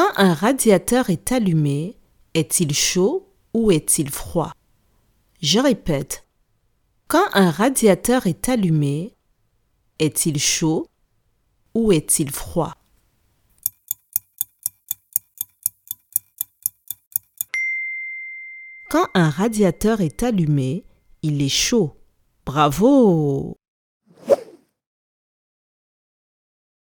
Quand un radiateur est allumé, est-il chaud ou est-il froid? Je répète. Quand un radiateur est allumé, est-il chaud ou est-il froid? Quand un radiateur est allumé, il est chaud. Bravo